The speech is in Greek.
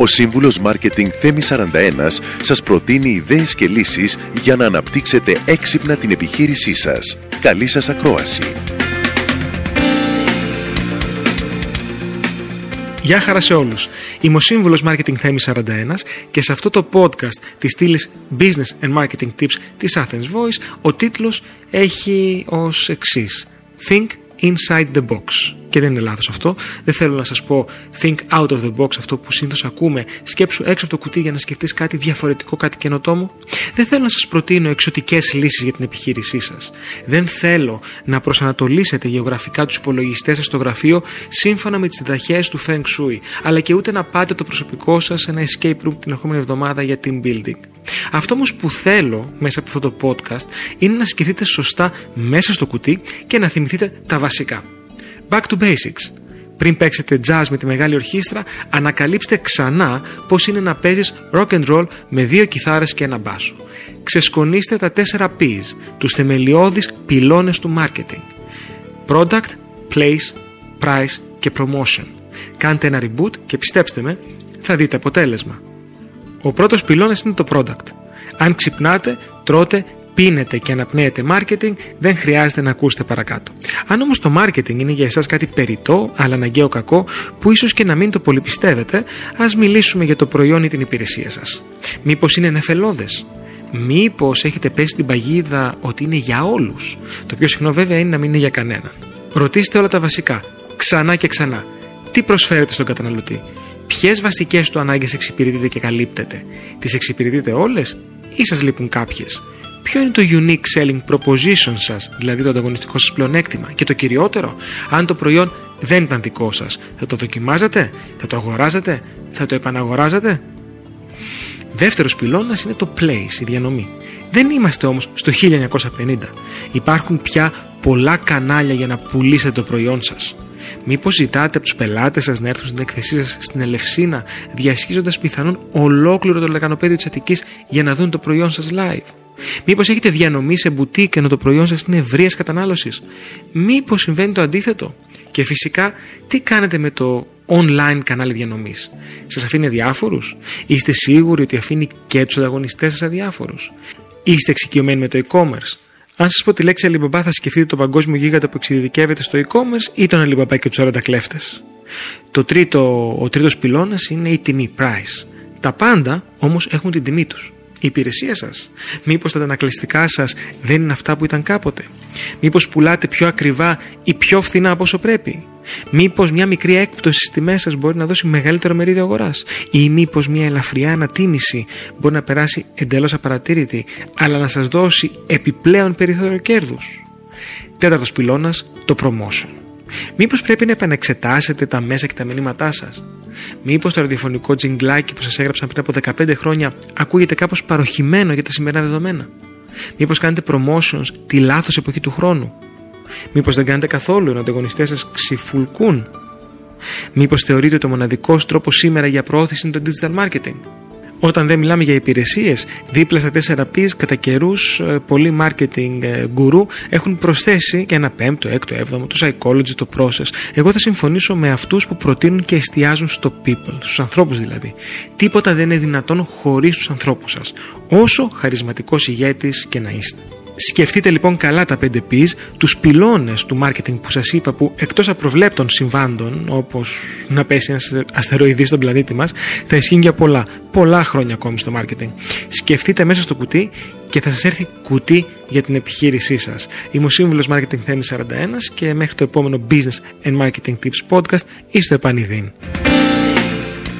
Ο σύμβουλος Μάρκετινγκ Θέμη 41 σας προτείνει ιδέες και λύσεις για να αναπτύξετε έξυπνα την επιχείρησή σας. Καλή σας ακρόαση! Γεια χαρά σε όλους. Είμαι ο σύμβουλος Marketing Θέμη 41 και σε αυτό το podcast της στήλης Business and Marketing Tips της Athens Voice ο τίτλος έχει ως εξής Think inside the box. Και δεν είναι λάθος αυτό. Δεν θέλω να σας πω think out of the box, αυτό που συνήθως ακούμε. Σκέψου έξω από το κουτί για να σκεφτείς κάτι διαφορετικό, κάτι καινοτόμο. Δεν θέλω να σας προτείνω εξωτικές λύσεις για την επιχείρησή σας. Δεν θέλω να προσανατολίσετε γεωγραφικά τους υπολογιστές σας στο γραφείο σύμφωνα με τις συνταχέ του Feng Shui, αλλά και ούτε να πάτε το προσωπικό σας σε ένα escape room την ερχόμενη εβδομάδα για team building. Αυτό όμως που θέλω μέσα από αυτό το podcast είναι να σκεφτείτε σωστά μέσα στο κουτί και να θυμηθείτε τα βασικά. Back to basics. Πριν παίξετε jazz με τη μεγάλη ορχήστρα, ανακαλύψτε ξανά πώς είναι να παίζεις rock and roll με δύο κιθάρες και ένα μπάσο. Ξεσκονίστε τα 4 P's, τους θεμελιώδεις πυλώνες του marketing. Product, place, price και promotion. Κάντε ένα reboot και πιστέψτε με, θα δείτε αποτέλεσμα. Ο πρώτος πυλώνας είναι το product. Αν ξυπνάτε, τρώτε, πίνετε και αναπνέετε marketing, δεν χρειάζεται να ακούσετε παρακάτω. Αν όμως το marketing είναι για εσάς κάτι περιττό, αλλά αναγκαίο κακό, που ίσως και να μην το πολυπιστεύετε, ας μιλήσουμε για το προϊόν ή την υπηρεσία σας. Μήπως είναι νεφελώδες; Μήπως έχετε πέσει την παγίδα ότι είναι για όλους; Το πιο συχνό βέβαια είναι να μην είναι για κανέναν. Ρωτήστε όλα τα βασικά, ξανά και ξανά. Τι προσφέρετε στον καταναλωτή, Ποιες βασικές του ανάγκες εξυπηρετείτε και καλύπτετε, Τις εξυπηρετείτε όλες ή σας λείπουν κάποιες; Ποιο είναι το unique selling proposition σας, δηλαδή το ανταγωνιστικό σας πλεονέκτημα; Και το κυριότερο, αν το προϊόν δεν ήταν δικό σας, θα το δοκιμάζετε, θα το αγοράζετε, θα το επαναγοράζετε. Δεύτερος πυλώνας είναι το place, η διανομή. Δεν είμαστε όμως στο 1950. Υπάρχουν πια πολλά κανάλια για να πουλήσετε το προϊόν σας. Μήπως ζητάτε από τους πελάτες σας να έρθουν στην έκθεσή σας στην Ελευσίνα, διασχίζοντας πιθανόν ολόκληρο το λεκανοπέδιο της Αττικής για να δουν το προϊόν σας live; Μήπως έχετε διανομή σε μπουτίκ ενώ το προϊόν σας είναι ευρείας κατανάλωσης; Μήπως συμβαίνει το αντίθετο; Και φυσικά, τι κάνετε με το online κανάλι διανομής; Σας αφήνει αδιάφορους, είστε σίγουροι ότι αφήνει και τους ανταγωνιστές σας αδιάφορους; Είστε εξοικειωμένοι με το e-commerce; Αν σας πω τη λέξη Alibaba, θα σκεφτείτε τον παγκόσμιο γίγαντα που εξειδικεύεται στο e-commerce ή τον Alibaba και τους 40 κλέφτε. Το τρίτο, ο τρίτος πυλώνας είναι η τιμή, price. Τα πάντα όμως έχουν την τιμή τους. Η υπηρεσία σας. Μήπως τα ανακλειστικά σας δεν είναι αυτά που ήταν κάποτε; Μήπως πουλάτε πιο ακριβά ή πιο φθηνά από όσο πρέπει; Μήπως μια μικρή έκπτωση στι τιμέ σας μπορεί να δώσει μεγαλύτερο μερίδιο αγοράς; Ή μήπως μια ελαφριά ανατίμηση μπορεί να περάσει εντελώς απαρατήρητη, αλλά να σας δώσει επιπλέον περιθώριο κέρδους; Τέταρτος πυλώνας, το promotion. Μήπως πρέπει να επανεξετάσετε τα μέσα και τα μηνύματά σας; Μήπως το ραδιοφωνικό τζιγκλάκι που σας έγραψαν πριν από 15 χρόνια ακούγεται κάπως παροχημένο για τα σημερινά δεδομένα; Μήπως κάνετε promotions τη λάθος εποχή του χρόνου; Μήπως δεν κάνετε καθόλου, οι ανταγωνιστές σας ξυφουλκούν; Μήπως θεωρείτε ότι ο μοναδικό τρόπο σήμερα για προώθηση είναι το digital marketing; Όταν δεν μιλάμε για υπηρεσίες, δίπλα στα 4 P's κατά καιρούς ε, πολλοί marketing ε, guru έχουν προσθέσει και ένα πέμπτο, έκτο, έβδομο, το psychology, το process. Εγώ θα συμφωνήσω με αυτούς που προτείνουν και εστιάζουν στο people, στους ανθρώπους δηλαδή. Τίποτα δεν είναι δυνατόν χωρίς τους ανθρώπους σας, όσο χαρισματικός ηγέτης και να είστε. Σκεφτείτε λοιπόν καλά τα 5 P's, τους πυλώνες του marketing που σας είπα που εκτός απροβλέπτων συμβάντων όπως να πέσει ένας αστεροειδής στον πλανήτη μας θα ισχύουν για πολλά, πολλά χρόνια ακόμη στο marketing. Σκεφτείτε μέσα στο κουτί και θα σας έρθει κουτί για την επιχείρησή σας. Είμαι ο Σύμβουλος Marketing Θέμης 41 και μέχρι το επόμενο Business and Marketing Tips Podcast είστε επανειδήν.